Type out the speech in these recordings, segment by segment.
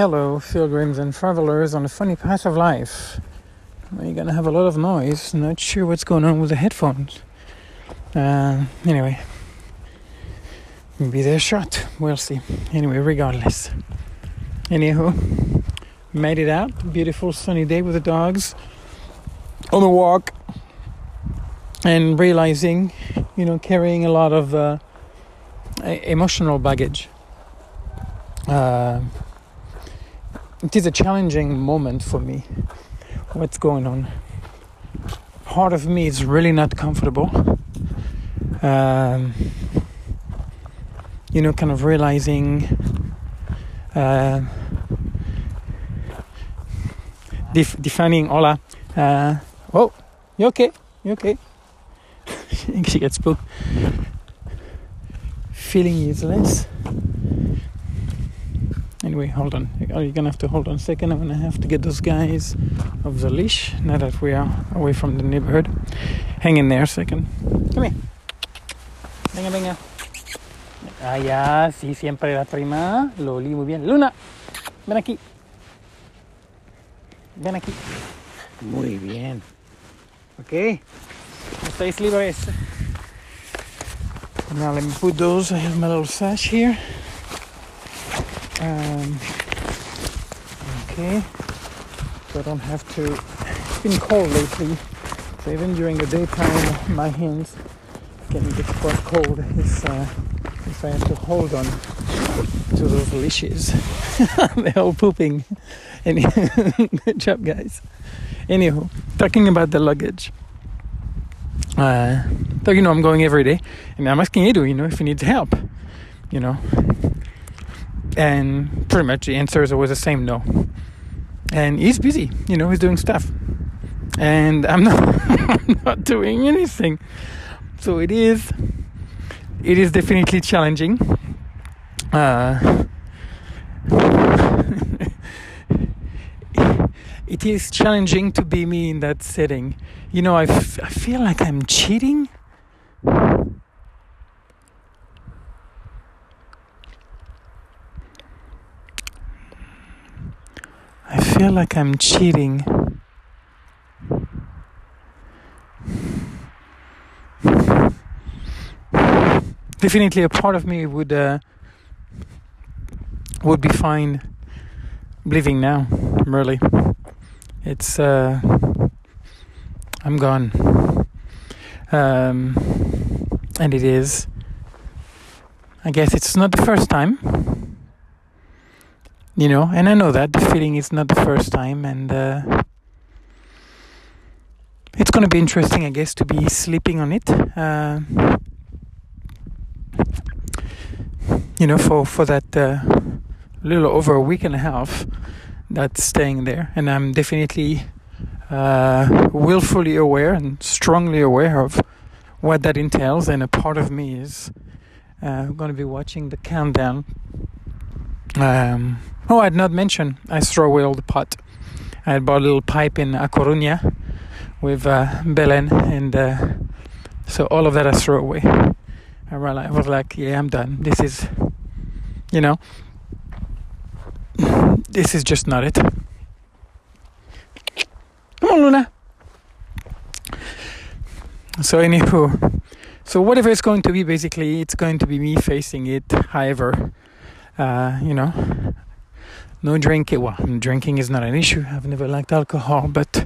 Hello, pilgrims and travelers on the funny path of life. You're gonna have a lot of noise. Not sure what's going on with the headphones. Uh, anyway, maybe they're shut. We'll see. Anyway, regardless. Anywho, made it out. Beautiful sunny day with the dogs on the walk, and realizing, you know, carrying a lot of uh, emotional baggage. Uh, it is a challenging moment for me. What's going on? Part of me is really not comfortable. Um, you know, kind of realizing uh, def- defining hola. Uh, oh, you okay? You okay? she gets spooked. Feeling useless. Anyway, hold on. Are You're gonna have to hold on a second. I'm gonna have to get those guys off the leash now that we are away from the neighborhood. Hang in there a second. Come here. Venga, venga. Ah, Allá, sí, siempre la prima. Loli, muy bien. Luna, ven aquí. Ven aquí. Muy bien. Ok. Estáis libres. Now let me put those. I have my little sash here. Um, okay. So I don't have to. It's been cold lately. So even during the daytime, my hands can get quite cold if, uh, if I have to hold on to those leashes. They're all pooping. Any good job, guys. Anywho, talking about the luggage. Uh, so you know, I'm going every day, and I'm asking Edu, you know, if he needs help. You know, and pretty much the answer is always the same no. And he's busy, you know, he's doing stuff. And I'm not, not doing anything. So it is, it is definitely challenging. Uh, it is challenging to be me in that setting. You know, I, f- I feel like I'm cheating I feel like I'm cheating. Definitely, a part of me would uh, would be fine living now. Really, it's uh, I'm gone, um, and it is. I guess it's not the first time you know and i know that the feeling is not the first time and uh, it's going to be interesting i guess to be sleeping on it uh, you know for for that uh, little over a week and a half that's staying there. And i'm definitely uh, willfully aware and strongly aware of what that entails and a part of me is uh, going to be watching the countdown um, Oh, I had not mentioned I throw away all the pot. I had bought a little pipe in A Coruña with uh, Belen, and uh, so all of that I throw away. I was like, yeah, I'm done. This is, you know, this is just not it. Come on, Luna. So, anywho, so whatever it's going to be, basically, it's going to be me facing it. However, uh, you know, no drinking. Well, drinking is not an issue. I've never liked alcohol, but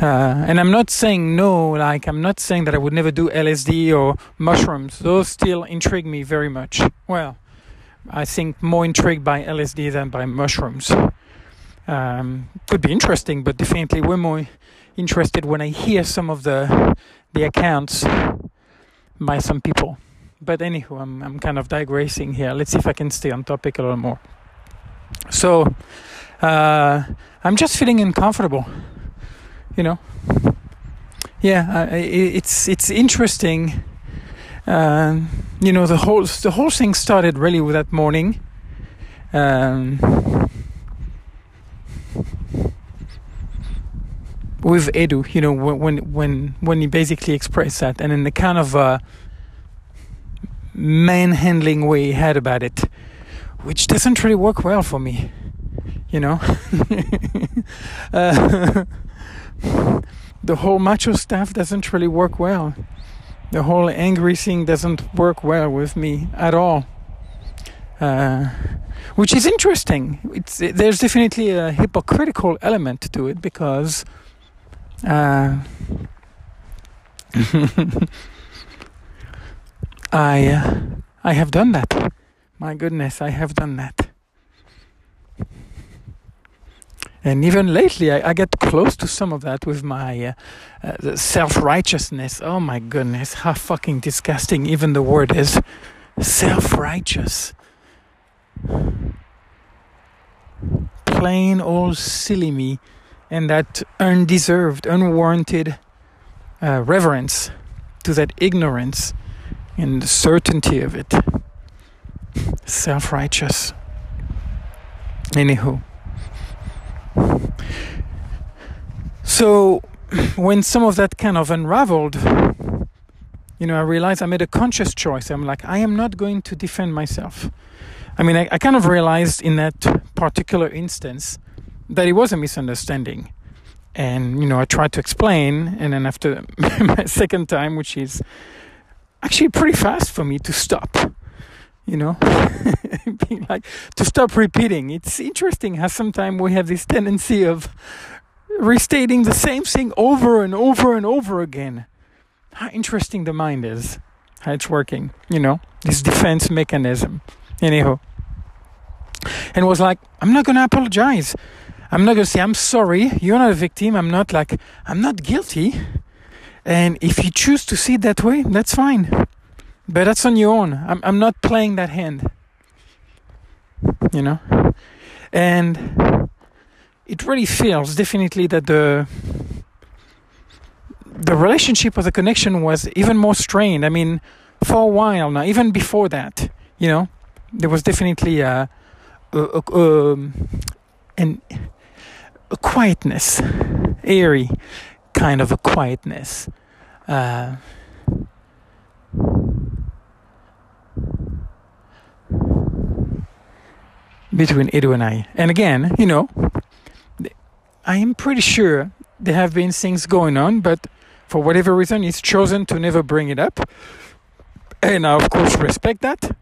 uh, and I'm not saying no. Like I'm not saying that I would never do LSD or mushrooms. Those still intrigue me very much. Well, I think more intrigued by LSD than by mushrooms. Um, could be interesting, but definitely we're more interested when I hear some of the the accounts by some people. But anywho, I'm I'm kind of digressing here. Let's see if I can stay on topic a little more. So uh, I'm just feeling uncomfortable, you know. Yeah, uh, it's it's interesting. Um, you know, the whole the whole thing started really with that morning. Um, with Edu, you know, when when when he basically expressed that, and in the kind of uh, manhandling way he had about it, which doesn't really work well for me. you know. uh, the whole macho stuff doesn't really work well. The whole angry thing doesn't work well with me at all. Uh, which is interesting. It's there's definitely a hypocritical element to it because uh, I uh, I have done that. My goodness, I have done that. And even lately, I, I get close to some of that with my uh, uh, self righteousness. Oh my goodness, how fucking disgusting even the word is. Self righteous. Plain old silly me, and that undeserved, unwarranted uh, reverence to that ignorance and the certainty of it. Self righteous. Anywho. So when some of that kind of unraveled, you know, I realized I made a conscious choice. I'm like, I am not going to defend myself. I mean, I, I kind of realized in that particular instance that it was a misunderstanding. And, you know, I tried to explain. And then after my second time, which is actually pretty fast for me to stop, you know, being like, to stop repeating. It's interesting how sometimes we have this tendency of restating the same thing over and over and over again. How interesting the mind is, how it's working, you know, this defense mechanism. Anyhow. And was like, I'm not gonna apologize. I'm not gonna say I'm sorry, you're not a victim, I'm not like I'm not guilty. And if you choose to see it that way, that's fine. But that's on your own. I'm I'm not playing that hand. You know? And it really feels definitely that the the relationship or the connection was even more strained. I mean, for a while now, even before that, you know, there was definitely a, a, a, um, an, a quietness, airy kind of a quietness. Uh, between Edu and I. And again, you know, I am pretty sure there have been things going on, but for whatever reason, he's chosen to never bring it up. And I, of course, respect that.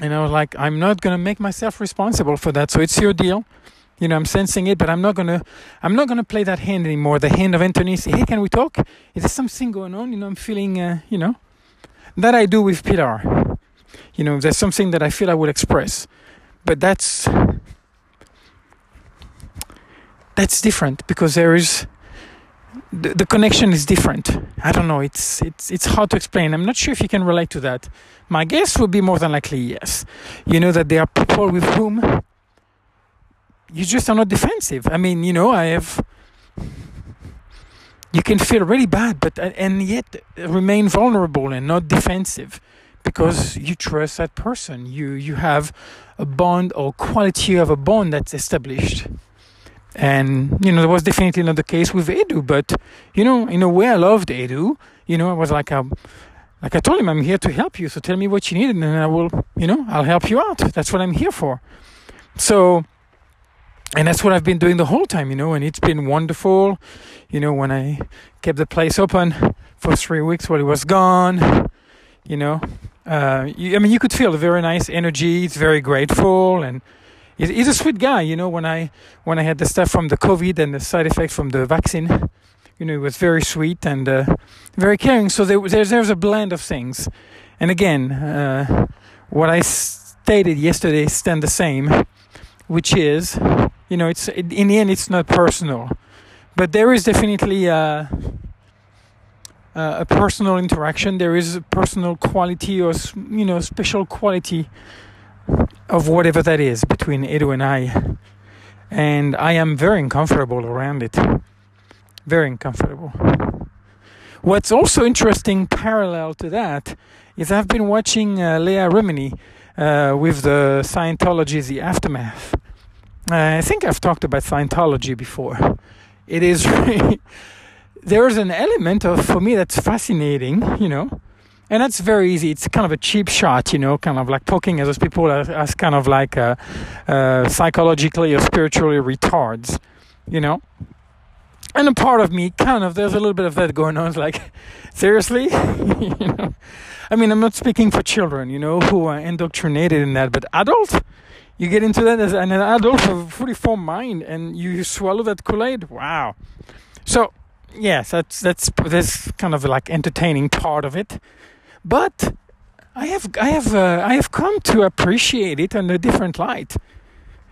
And I was like, I'm not going to make myself responsible for that. So it's your deal. You know, I'm sensing it, but I'm not gonna, I'm not gonna play that hand anymore. The hand of Anthony. Say, hey, can we talk? Is there something going on? You know, I'm feeling, uh, you know, that I do with Pilar. You know, there's something that I feel I would express, but that's that's different because there is the, the connection is different. I don't know. It's it's it's hard to explain. I'm not sure if you can relate to that. My guess would be more than likely yes. You know that there are people with whom you just are not defensive. I mean, you know, I have. You can feel really bad, but and yet remain vulnerable and not defensive, because you trust that person. You you have a bond or quality of a bond that's established. And, you know, that was definitely not the case with Edu, but, you know, in a way I loved Edu. You know, I was like, um, like I told him, I'm here to help you. So tell me what you need and I will, you know, I'll help you out. That's what I'm here for. So, and that's what I've been doing the whole time, you know, and it's been wonderful. You know, when I kept the place open for three weeks while he was gone, you know, uh, you, I mean, you could feel a very nice energy. It's very grateful and, he's a sweet guy. You know, when I when I had the stuff from the COVID and the side effects from the vaccine, you know, he was very sweet and uh, very caring. So there, there's there's a blend of things. And again, uh, what I stated yesterday stand the same, which is, you know, it's in the end it's not personal, but there is definitely a, a personal interaction. There is a personal quality or you know special quality of whatever that is between Edu and I. And I am very uncomfortable around it. Very uncomfortable. What's also interesting, parallel to that, is I've been watching uh, Leah Remini uh, with the Scientology, The Aftermath. Uh, I think I've talked about Scientology before. It is there's an element of, for me, that's fascinating, you know, and that's very easy. It's kind of a cheap shot, you know, kind of like poking at those people as, as kind of like uh, uh, psychologically or spiritually retards, you know. And a part of me, kind of, there's a little bit of that going on. It's like, seriously, you know. I mean, I'm not speaking for children, you know, who are indoctrinated in that, but adults, you get into that as an adult a fully formed mind, and you swallow that Kool Aid. Wow. So, yes, that's that's this kind of like entertaining part of it but I have I have uh, I have come to appreciate it in a different light.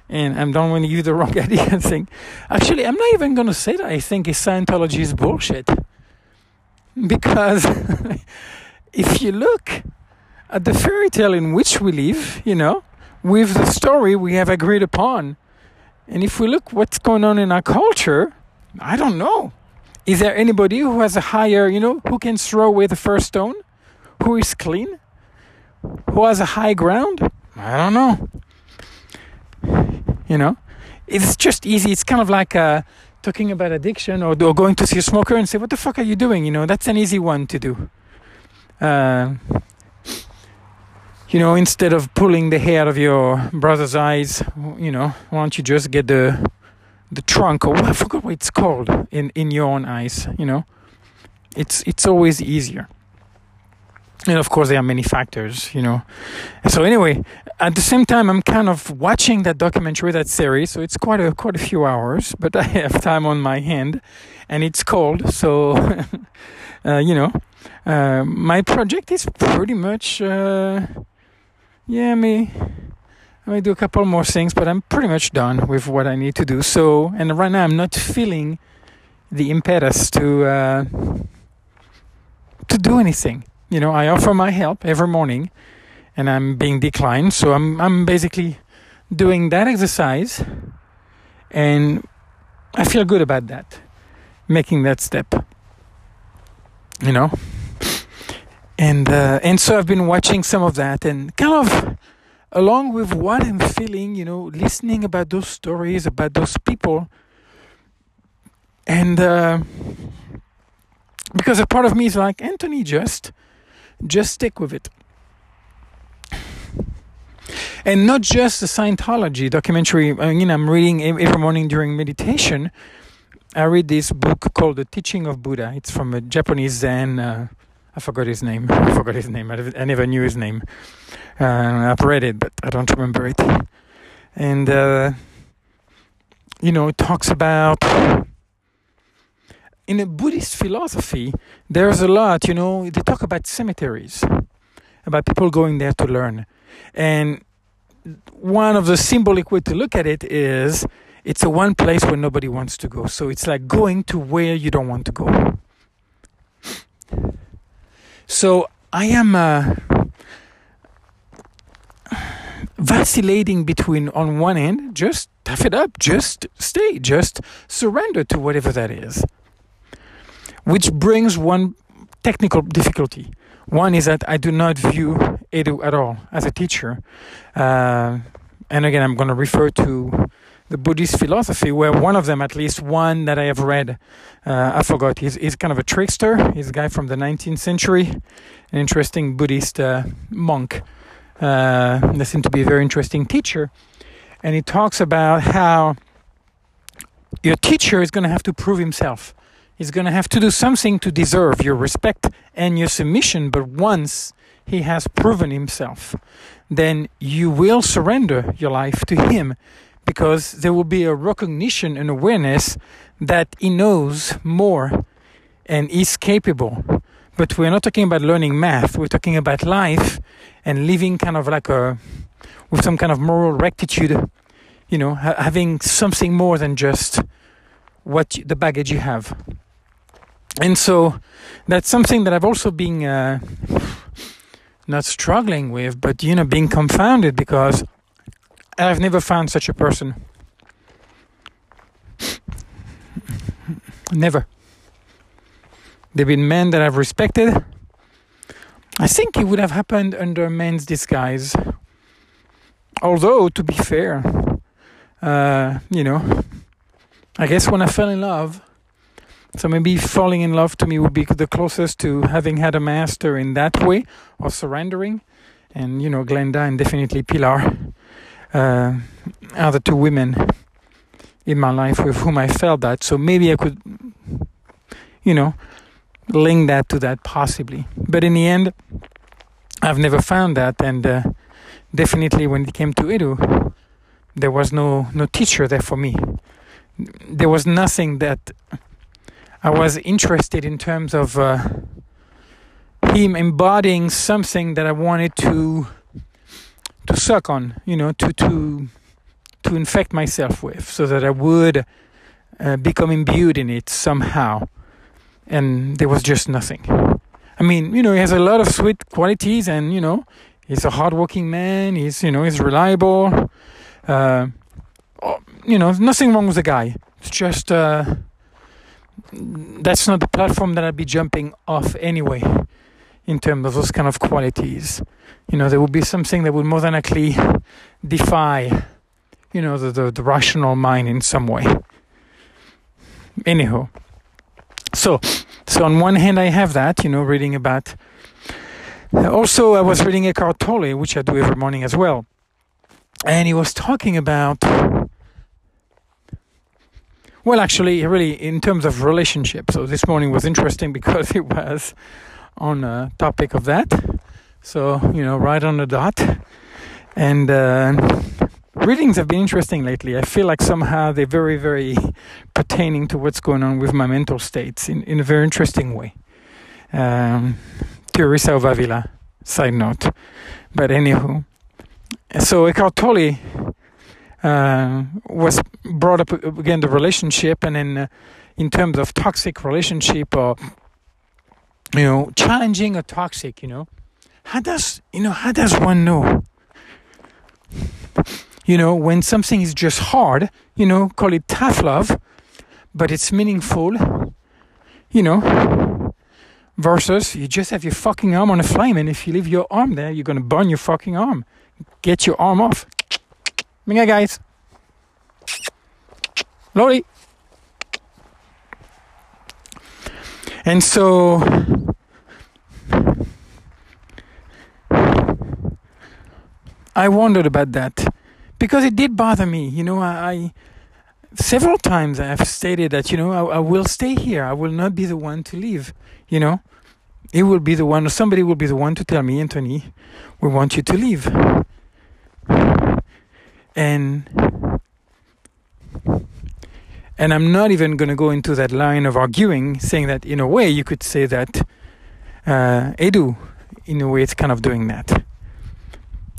And I don't want to use the wrong idea and think. Actually, I'm not even going to say that I think Scientology is bullshit. Because if you look at the fairy tale in which we live, you know, with the story we have agreed upon, and if we look what's going on in our culture, I don't know. Is there anybody who has a higher, you know, who can throw away the first stone? who is clean, who has a high ground. I don't know. You know, it's just easy. It's kind of like uh, talking about addiction or, or, going to see a smoker and say, "What the fuck are you doing?" You know, that's an easy one to do. Uh, you know, instead of pulling the hair out of your brother's eyes, you know, why don't you just get the the trunk or I forgot what it's called in in your own eyes? You know, it's it's always easier and of course there are many factors you know so anyway at the same time i'm kind of watching that documentary that series so it's quite a quite a few hours but i have time on my hand and it's cold so uh, you know uh, my project is pretty much uh, yeah me I may do a couple more things, but I'm pretty much done with what I need to do. So, and right now I'm not feeling the impetus to uh, to do anything you know, I offer my help every morning and I'm being declined. So I'm, I'm basically doing that exercise and I feel good about that, making that step, you know. And, uh, and so I've been watching some of that and kind of along with what I'm feeling, you know, listening about those stories, about those people. And uh, because a part of me is like, Anthony, just just stick with it. And not just the Scientology documentary. I mean, I'm reading every morning during meditation. I read this book called The Teaching of Buddha. It's from a Japanese Zen. Uh, I forgot his name. I forgot his name. I, never knew his name. Uh, I've read it, but I don't remember it. And uh, you know, it talks about in a Buddhist philosophy, there's a lot, you know, they talk about cemeteries, about people going there to learn. And one of the symbolic way to look at it is it's a one place where nobody wants to go. So it's like going to where you don't want to go. So I am uh, vacillating between, on one end, just tough it up, just stay, just surrender to whatever that is which brings one technical difficulty. One is that I do not view Edu at all as a teacher. Uh, and again, I'm going to refer to the Buddhist philosophy, where one of them, at least one that I have read, uh, I forgot, he's, he's kind of a trickster. He's a guy from the 19th century, an interesting Buddhist uh, monk. Uh, that seemed to be a very interesting teacher. And he talks about how your teacher is going to have to prove himself He's going to have to do something to deserve your respect and your submission. But once he has proven himself, then you will surrender your life to him because there will be a recognition and awareness that he knows more and is capable. But we're not talking about learning math, we're talking about life and living kind of like a with some kind of moral rectitude, you know, ha- having something more than just what the baggage you have and so that's something that I've also been uh, not struggling with, but you know, being confounded because I've never found such a person. Never. There've been men that I've respected. I think it would have happened under men's disguise. Although, to be fair, uh, you know, I guess when I fell in love, So maybe falling in love to me would be the closest to having had a master in that way or surrendering. And you know, Glenda and definitely Pilar uh, are the two women in my life with whom I felt that. So maybe I could, you know, link that to that possibly. But in the end, I've never found that, and uh, definitely when it came to Edu, there was no no teacher there for me. There was nothing that I was interested in terms of uh, him embodying something that I wanted to to suck on, you know, to to to infect myself with, so that I would uh, become imbued in it somehow. And there was just nothing. I mean, you know, he has a lot of sweet qualities, and you know, he's a hardworking man. He's, you know, he's reliable. Uh, oh, you know, nothing wrong with the guy. It's just uh, that's not the platform that I'd be jumping off anyway. In terms of those kind of qualities, you know, there would be something that would more than likely defy, you know, the, the, the rational mind in some way. Anyhow, so so on one hand, I have that, you know, reading about. Also, I was reading Eckhart Tolle, which I do every morning as well, and he was talking about. Well, actually, really, in terms of relationship. So this morning was interesting because it was on a topic of that. So you know, right on the dot, and. Uh, readings have been interesting lately. I feel like somehow they're very, very pertaining to what's going on with my mental states in, in a very interesting way. Um, Teresa of Avila, side note. But anywho, so Eckhart Tolle uh, was brought up again the relationship, and then uh, in terms of toxic relationship or you know challenging a toxic, you know, how does you know how does one know? You know, when something is just hard, you know, call it tough love, but it's meaningful, you know, versus you just have your fucking arm on a flame, and if you leave your arm there, you're gonna burn your fucking arm. Get your arm off. Minga, guys. Lori. And so I wondered about that because it did bother me. You know, I, I several times I have stated that you know I, I, will stay here. I will not be the one to leave. You know, it will be the one, or somebody will be the one to tell me, Anthony, we want you to leave. And and I'm not even going to go into that line of arguing, saying that in a way you could say that uh, Edu, in a way, it's kind of doing that.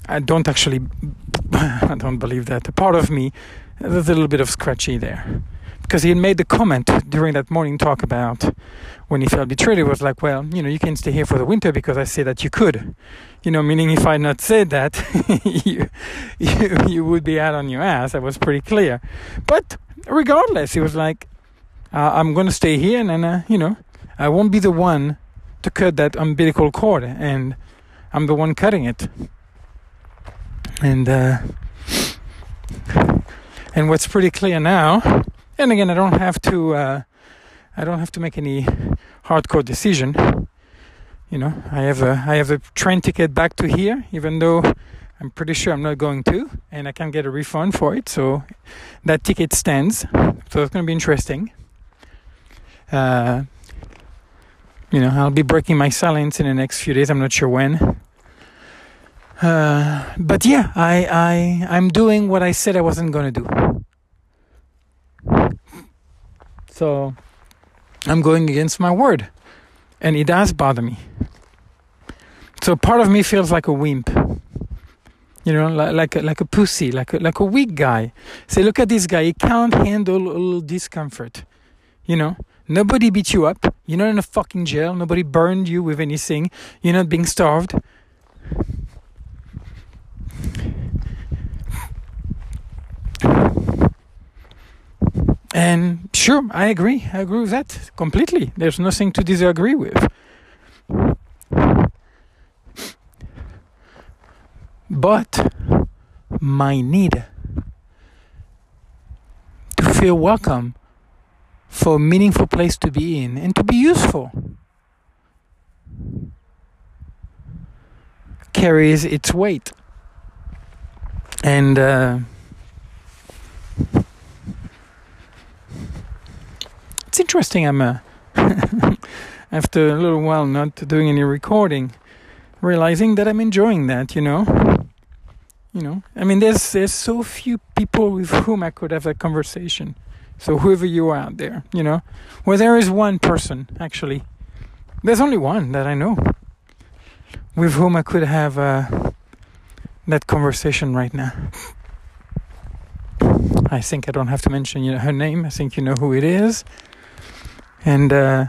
I don't actually, I don't believe that. A part of me, there's a little bit of scratchy there. Because he had made the comment during that morning talk about when he felt betrayed, it was like, well, you know, you can stay here for the winter because I said that you could. You know, meaning if I had not said that, you, you, you would be out on your ass. That was pretty clear. But regardless, he was like, uh, I'm going to stay here and, then, uh, you know, I won't be the one to cut that umbilical cord. And I'm the one cutting it and uh, and what's pretty clear now and again i don't have to uh, i don't have to make any hardcore decision. You know i have a i have a train ticket back to here even though i'm pretty sure i'm not going to and i can't get a refund for it. So that ticket stands. So it's going to be interesting. Uh, you know i'll be breaking my silence in the next few days. I'm not sure when uh, but yeah, I, I, I'm doing what I said I wasn't going to do. So I'm going against my word. And it does bother me. So part of me feels like a wimp. You know, like, like, a, like a pussy, like a, like a weak guy. Say, look at this guy. He can't handle discomfort. You know, nobody beat you up. You're not in a fucking jail. Nobody burned you with anything. You're not being starved. And sure, I agree. I agree with that completely. There's nothing to disagree with. But my need to feel welcome for a meaningful place to be in and to be useful carries its weight. And uh, interesting. I'm uh, after a little while not doing any recording, realizing that I'm enjoying that. You know, you know. I mean, there's there's so few people with whom I could have a conversation. So whoever you are out there, you know, well, there is one person actually, there's only one that I know with whom I could have uh, that conversation right now. I think I don't have to mention you know, her name. I think you know who it is, and uh,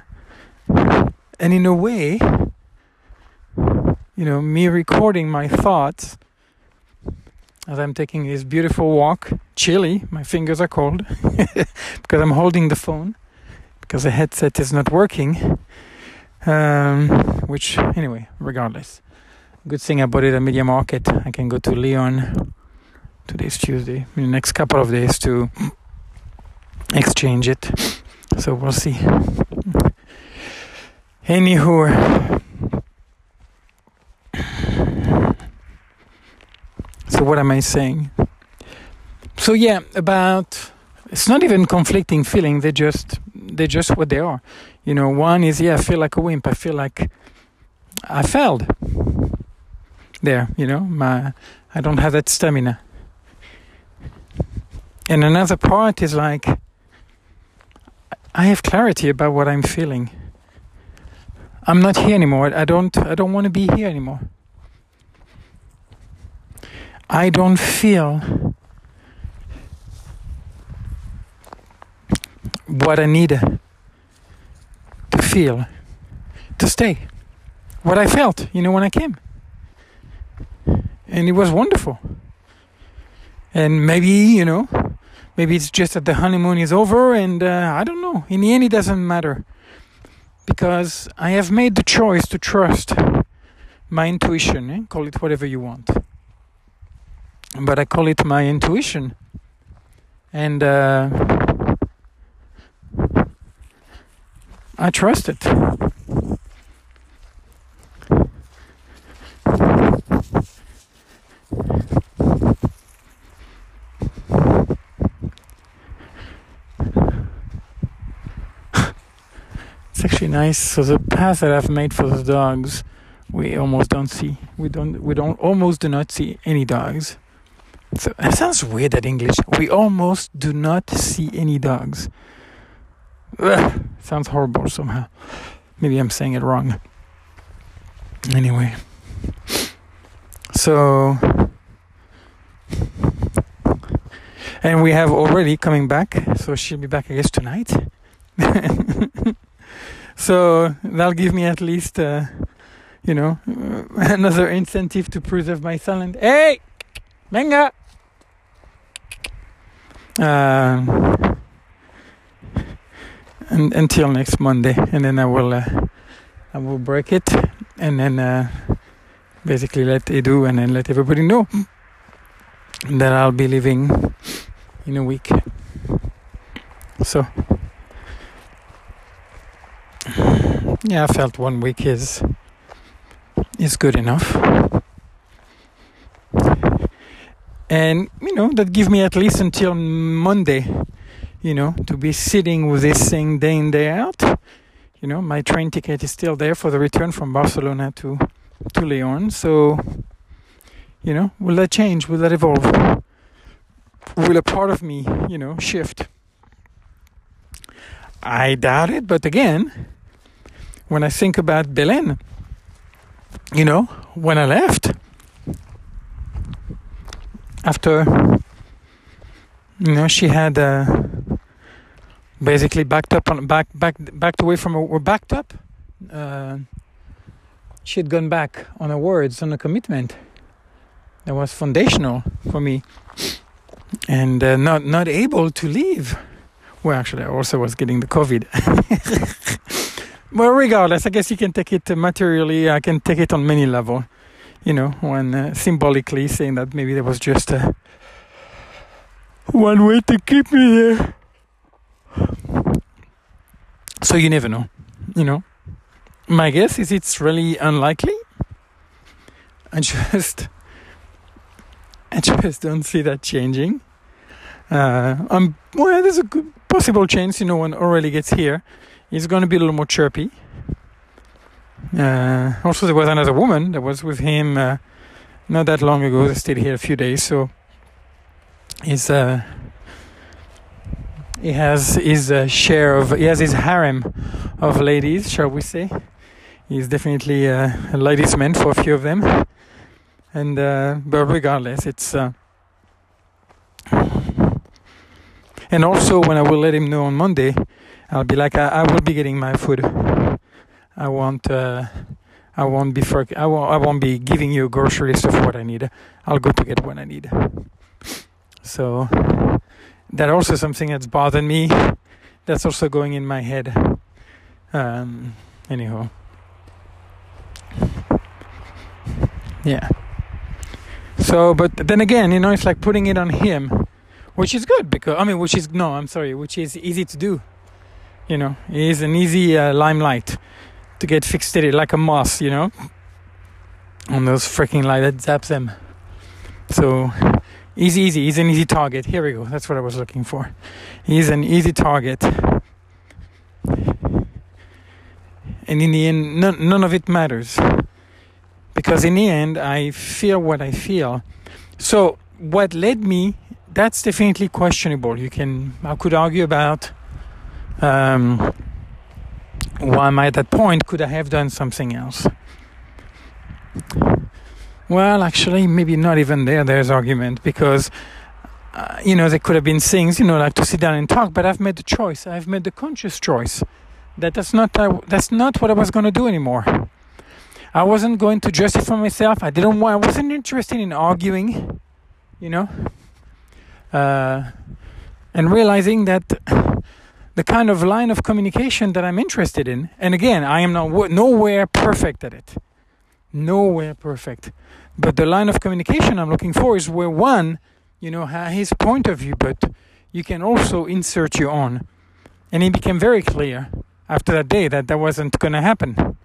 and in a way, you know, me recording my thoughts as I'm taking this beautiful walk, chilly. My fingers are cold because I'm holding the phone because the headset is not working um, which, anyway, regardless. Good thing I bought it at MediaMarkt. I can go to Lyon. Today's Tuesday. In the next couple of days to exchange it. So we'll see. Anywho. So what am I saying? So yeah, about it's not even conflicting feeling. They just they're just what they are. You know, one is yeah, I feel like a wimp. I feel like I failed. There, you know, my I don't have that stamina. And another part is like I have clarity about what I'm feeling. I'm not here anymore. I don't I don't want to be here anymore. I don't feel what I need to feel to stay. What I felt, you know, when I came. And it was wonderful. And maybe, you know, maybe it's just that the honeymoon is over and uh, I don't know. In the end, it doesn't matter. Because I have made the choice to trust my intuition. Eh? Call it whatever you want. But I call it my intuition. And, uh, I trust it. It's actually nice. So the path that I've made for the dogs, we almost don't see. We don't. We don't. Almost do not see any dogs. So it sounds weird that English. We almost do not see any dogs. Ugh, sounds horrible somehow. Maybe I'm saying it wrong. Anyway. So. And we have already coming back, so she'll be back, I guess, tonight. so that'll give me at least, uh, you know, another incentive to preserve my silent. Hey! Venga! Uh, and, until next Monday, and then I will uh, I will break it, and then uh, basically let Edu and then let everybody know that I'll be leaving in a week. So yeah, I felt one week is is good enough. And you know that give me at least until Monday you know, to be sitting with this thing day in, day out. You know, my train ticket is still there for the return from Barcelona to, to Lyon. So, you know, will that change? Will that evolve? Will a part of me, you know, shift? I doubt it, but again, when I think about Belen, you know, when I left, after, you know, she had. Uh, basically backed up on back back backed away from her, backed up. Uh, she had gone back on her words on a commitment that was foundational for me, and uh, not not able to leave. Well, actually, I also was getting the COVID. well, regardless, I guess you can take it materially. I can take it on many level. You know, when uh, symbolically saying that maybe there was just a one way to keep me there So you never know, you know. My guess is it's really unlikely. I just, I just don't see that changing. Uh, I'm well. There's a good possible chance, you know, when Aurelie gets here, he's going to be a little more chirpy. Uh, also, there was another woman that was with him uh, not that long ago. They stayed here a few days, so he's uh, he has his uh, share of he has his harem of ladies, shall we say? He's definitely uh, a ladies' man for a few of them, and uh, but regardless, it's. And also, when I will let him know on Monday, I'll be like, I, I will be getting my food. I won't. Uh, I won't be for, I won't. I won't be giving you a grocery list of what I need. I'll go to get what I need. So that also something that's bothered me. That's also going in my head. Um, anyhow, yeah. So, but then again, you know, it's like putting it on him, which is good because I mean, which is no, I'm sorry, which is easy to do you know, he's an easy uh, limelight to get fixated like a moth, you know, on those freaking light that zaps them. So easy, easy. He's an easy target. Here we go. That's what I was looking for. He's an easy target. And in the end, none, none of it matters. Because in the end, I feel what I feel. So, what led me, that's definitely questionable. You can, I could argue about um, why am I at that point? Could I have done something else? Well, actually, maybe not even there. There's argument because uh, you know there could have been things you know like to sit down and talk, but I've made the choice. I've made the conscious choice that that's not uh, that's not what I was going to do anymore. I wasn't going to justify myself. I didn't want. I wasn't interested in arguing. You know, uh, and realizing that the kind of line of communication that I'm interested in. And again, I am not nowhere perfect at it. Nowhere perfect. But the line of communication I'm looking for is where one, you know, has his point of view, but you can also insert your own. And it became very clear after that day that that wasn't going to happen.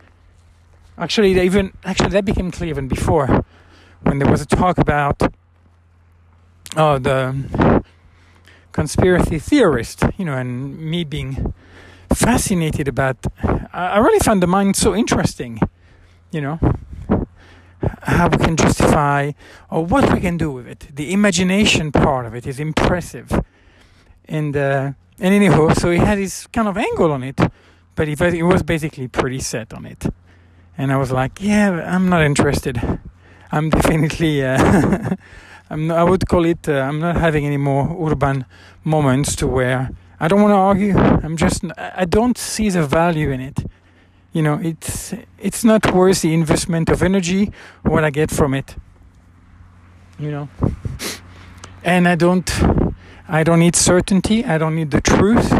Actually, even actually that became clear even before, when there was a talk about oh the conspiracy theorist, you know, and me being fascinated about. I really found the mind so interesting, you know, how we can justify or what we can do with it. The imagination part of it is impressive, and uh, and anyhow, so he had his kind of angle on it, but he was basically pretty set on it, and I was like, yeah, I'm not interested. I'm definitely. Uh, I'm, I would call it, uh, I'm not having any more urban moments to where I don't want to argue. I'm just, I don't see the value in it. You know, it's, it's not worth the investment of energy, what I get from it. You know, and I don't, I don't need certainty. I don't need the truth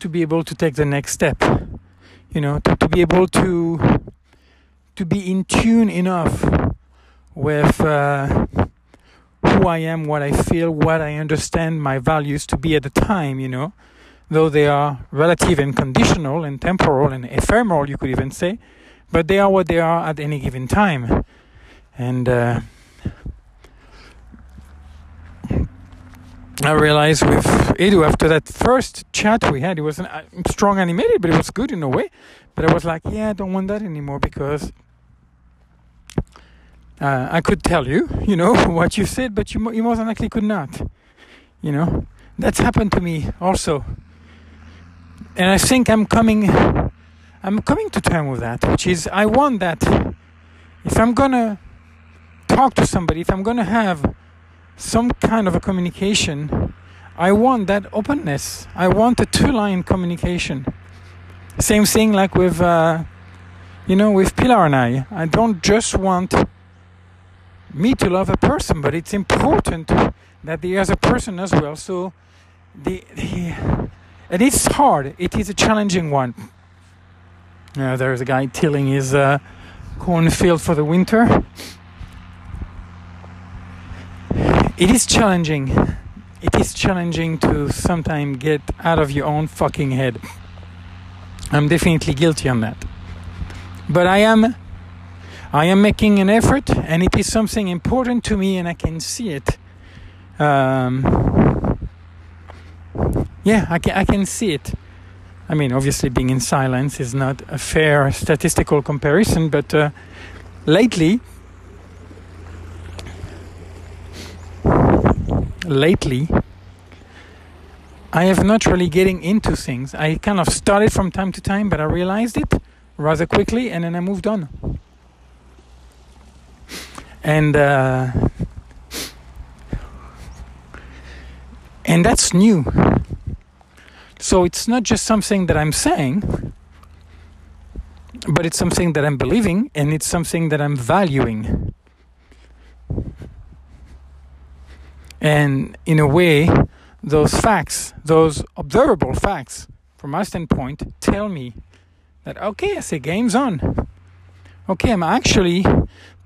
to be able to take the next step. You know, to, to be able to, to be in tune enough with, uh, who I am, what I feel, what I understand my values to be at the time, you know, though they are relative and conditional and temporal and ephemeral, you could even say, but they are what they are at any given time. And uh, I realized with Edu after that first chat we had, it was an, uh, strong animated, but it was good in a way. But I was like, yeah, I don't want that anymore because uh, I could tell you, you know, what you said, but you, you most likely could not. You know, that's happened to me also, and I think I'm coming, I'm coming to terms with that, which is I want that. If I'm gonna talk to somebody, if I'm gonna have some kind of a communication, I want that openness. I want a two-line communication. Same thing like with, uh, you know, with Pilar and I. I don't just want me to love a person, but it's important that the other person as well. So the, the and it's hard. It is a challenging one. Uh, there's a guy tilling his uh, cornfield for the winter. It is challenging. It is challenging to sometimes get out of your own fucking head. I'm definitely guilty on that. But I am I am making an effort and it is something important to me and I can see it. Um, yeah, I can, I can see it. I mean, obviously, being in silence is not a fair statistical comparison, but uh, lately, lately, I have not really getting into things. I kind of started from time to time, but I realized it rather quickly, and then I moved on. And uh, and that's new. So it's not just something that I'm saying, but it's something that I'm believing, and it's something that I'm valuing. And in a way, those facts, those observable facts, from my standpoint, tell me that okay, I say game's on. Okay, I'm actually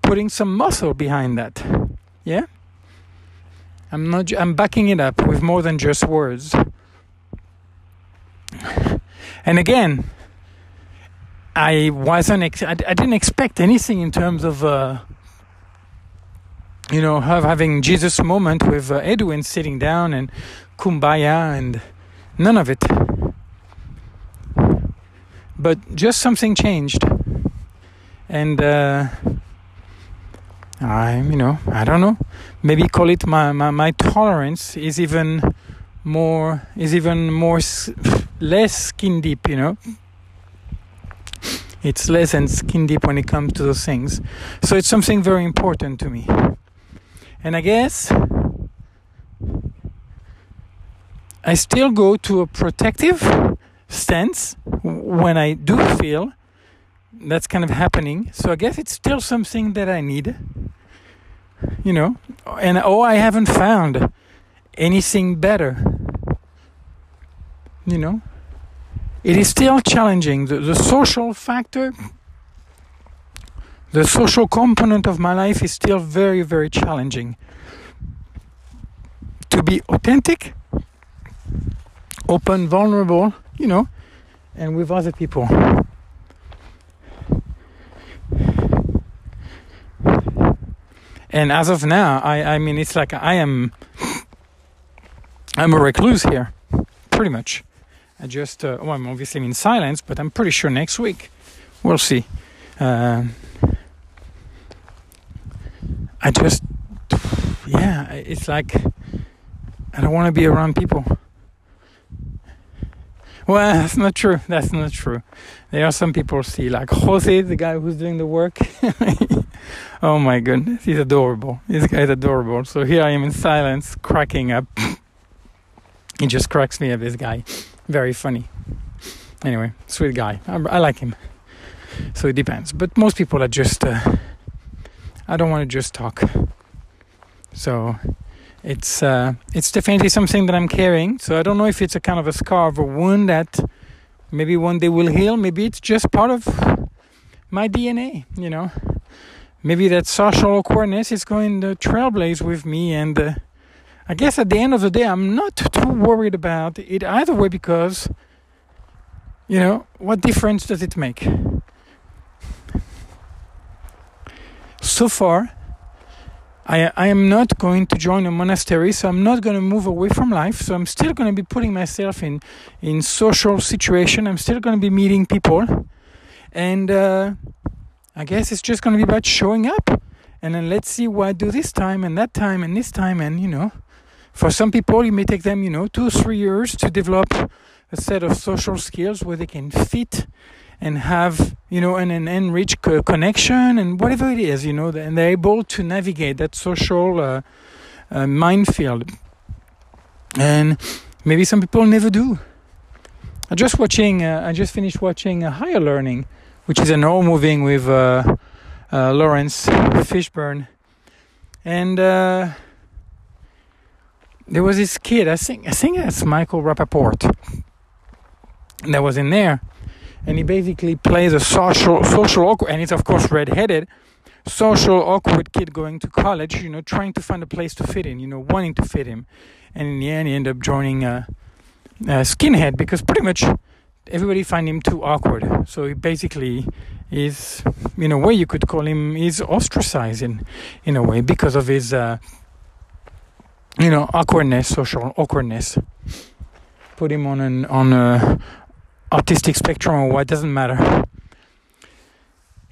putting some muscle behind that. Yeah? I'm not I'm backing it up with more than just words. And again, I wasn't ex- I, I didn't expect anything in terms of uh, you know having Jesus moment with uh, Edwin sitting down and kumbaya and none of it. But just something changed, and uh, I, you know, I don't know. Maybe call it my my, my tolerance is even more is even more less skin deep. You know, it's less than skin deep when it comes to those things. So it's something very important to me, and I guess I still go to a protective stance when I do feel that's kind of happening. So I guess it's still something that I need, you know. And oh, I haven't found anything better, you know. It is still challenging. The, the social factor, the social component of my life is still very, very challenging. To be authentic, open, vulnerable, you know, and with other people. And as of now i i mean it's like i am i'm a recluse here pretty much. I just uh, well i'm obviously in silence but i'm pretty sure next week we'll see. Uh, i just yeah it's like i don't want to be around people well, that's not true. That's not true. There are some people see, like Jose, the guy who's doing the work. oh my goodness, he's adorable. This guy's adorable. So here I am in silence, cracking up. he just cracks me up, this guy. Very funny. Anyway, sweet guy. I, I like him. So it depends. But most people are just, uh, I don't want to just talk. So it's uh, it's definitely something that I'm carrying. So I don't know if it's a kind of a scar or a wound that maybe one day will heal. Maybe it's just part of my DNA. You know, maybe that social awkwardness is going to trailblaze with me. And uh, I guess at the end of the day, I'm not too worried about it either way because you know what difference does it make? So far I, I am not going to join a monastery, so I'm not going to move away from life. So I'm still going to be putting myself in in social situation. I'm still going to be meeting people, and uh, I guess it's just going to be about showing up. And then let's see what I do this time and that time and this time. And you know, for some people, it may take them you know two three years to develop a set of social skills where they can fit and have you know an, an enriched connection and whatever it is you know and they're able to navigate that social uh, uh, minefield. And maybe some people never do. I just watching uh, i just finished watching higher learning which is an old movie with uh, uh, laurence fishburne. And uh, there was this kid i think i think that's michael rapaport that was in there and he basically plays a social social awkward and it's of course redheaded social awkward kid going to college you know trying to find a place to fit in you know wanting to fit in and in the end he ended up joining a, a skinhead because pretty much everybody find him too awkward. So he basically is, in a way, you could call him, is ostracized in, in a way because of his, uh, you know, awkwardness, social awkwardness. Put him on an on a autistic spectrum or what doesn't matter.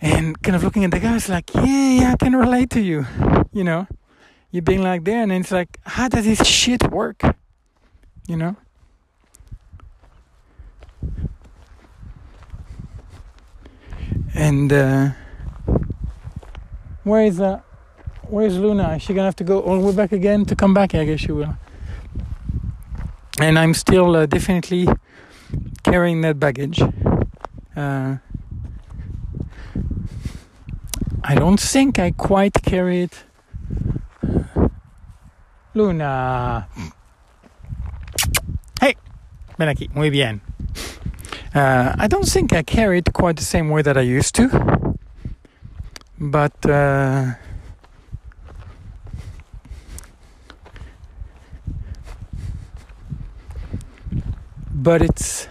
And kind of looking at the guys like, yeah, yeah, I can relate to you, you know. You're being like there, and it's like, how does this shit work? You know? And uh, where is uh, where's Luna? Is she gonna have to go all the way back again to come back? I guess she will. And I'm still uh, definitely carrying that baggage. Uh, I don't think I quite carry it. Luna. Hey, ven aquí. Muy bien. Uh, I don't think I carry it quite the same way that I used to, but uh, but it's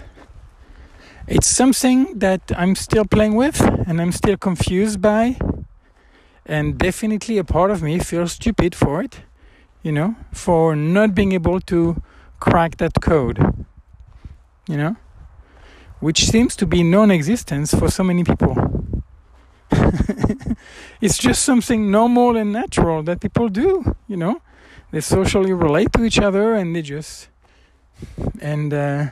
it's something that I'm still playing with and I'm still confused by, and definitely a part of me feels stupid for it, you know, for not being able to crack that code, you know which seems to be non existence for so many people. it's just something normal and natural that people do, you know. They socially relate to each other and they just. And uh,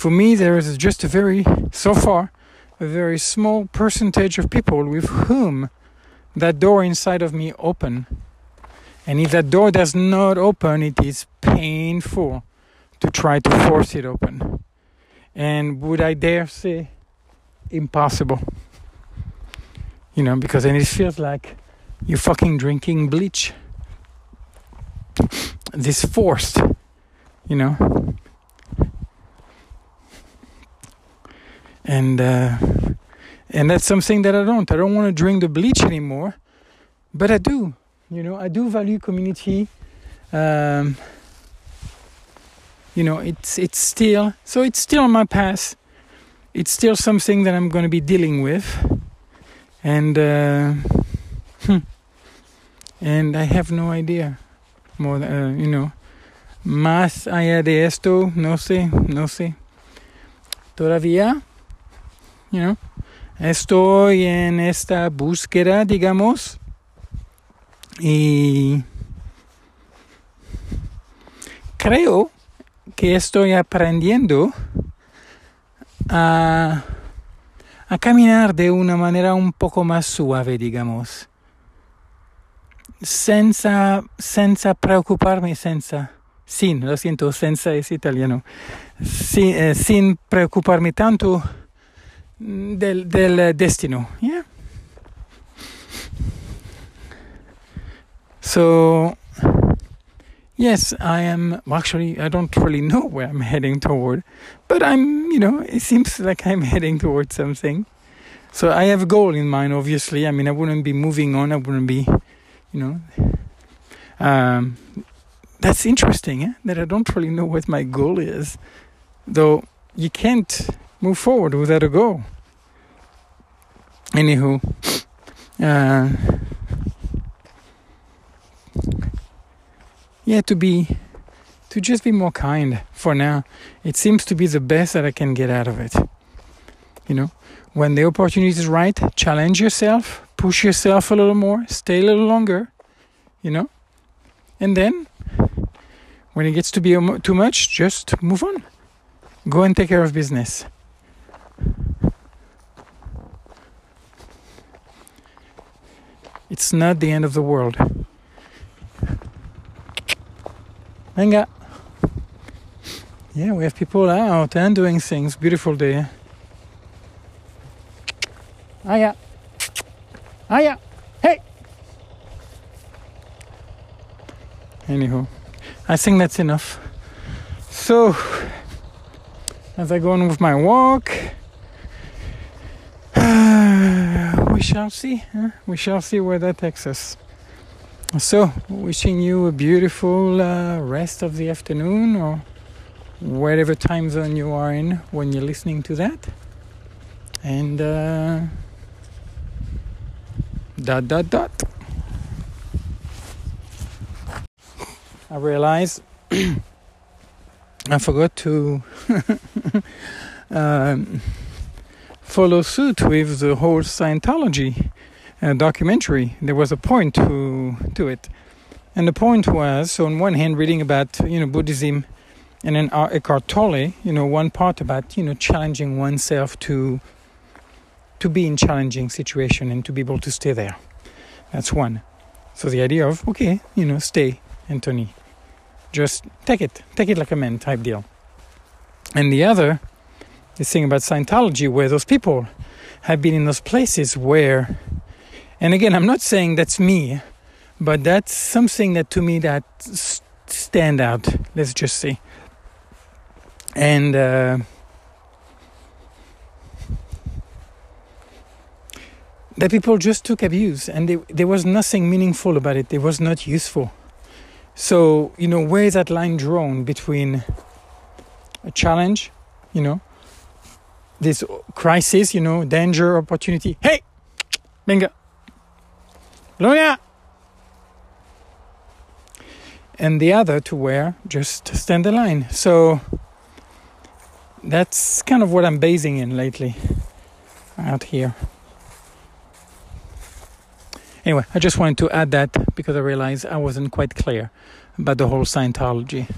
for me, there is just a very, so far, a very small percentage of people with whom that door inside of me open. And if that door does not open, it is painful to try to force it open and would I dare say impossible? You know, because then it feels like you're fucking drinking bleach. This forced, you know. And uh, and that's something that I don't. I don't want to drink the bleach anymore, but I do. You know, I do value community. Um, you know it's it's still so it's still on my path it's still something that i'm going to be dealing with and uh, hmm, and i have no idea more uh, you know más allá de esto no sé no sé todavía you know estoy en esta búsqueda digamos y creo que estoy aprendiendo a, a caminar de una manera un poco más suave, digamos. Senza, senza preoccuparmi, senza, sin, lo siento, senza es italiano, sin, eh, sin preoccuparmi tanto del, del destino. Yeah? So, yes, I am. Actually, I don't really know where I'm heading toward, but I'm, you know, it seems like I'm heading towards something. So I have a goal in mind, obviously. I mean, I wouldn't be moving on, I wouldn't be, you know. Um, that's interesting, eh? that I don't really know what my goal is. Though you can't move forward without a goal. Anywho, uh, yeah, to be, to just be more kind for now. It seems to be the best that I can get out of it. You know, when the opportunity is right, challenge yourself, push yourself a little more, stay a little longer, you know, and then when it gets to be too much, just move on. Go and take care of business. It's not the end of the world. Venga. Yeah, we have people out and doing things. Beautiful day. Aya. Aya. Hey. Anywho, I think that's enough. So, as I go on with my walk, we shall see. Huh? We shall see where that takes us. So, wishing you a beautiful uh, rest of the afternoon or whatever time zone you are in when you're listening to that. And uh, dot dot dot. I realize I forgot to um, follow suit with the whole Scientology uh, documentary. There was a point to to it, and the point was on one hand reading about you know Buddhism, and then Eckhart Tolle, you know one part about you know challenging oneself to to be in challenging situation and to be able to stay there. That's one. So the idea of okay, you know, stay, Anthony. Just take it, take it like a man type deal. And the other, this thing about Scientology, where those people have been in those places where, and again, I'm not saying that's me, but that's something that to me that stand out. Let's just say, and. Uh, that people just took abuse and they, there was nothing meaningful about it. It was not useful. So, you know, where is that line drawn between a challenge, you know, this crisis, you know, danger, opportunity? Hey! Bingo! Loya! And the other to where just stand the line. So that's kind of what I'm basing in lately out here. Anyway, I just wanted to add that because I realized I wasn't quite clear about the whole Scientology.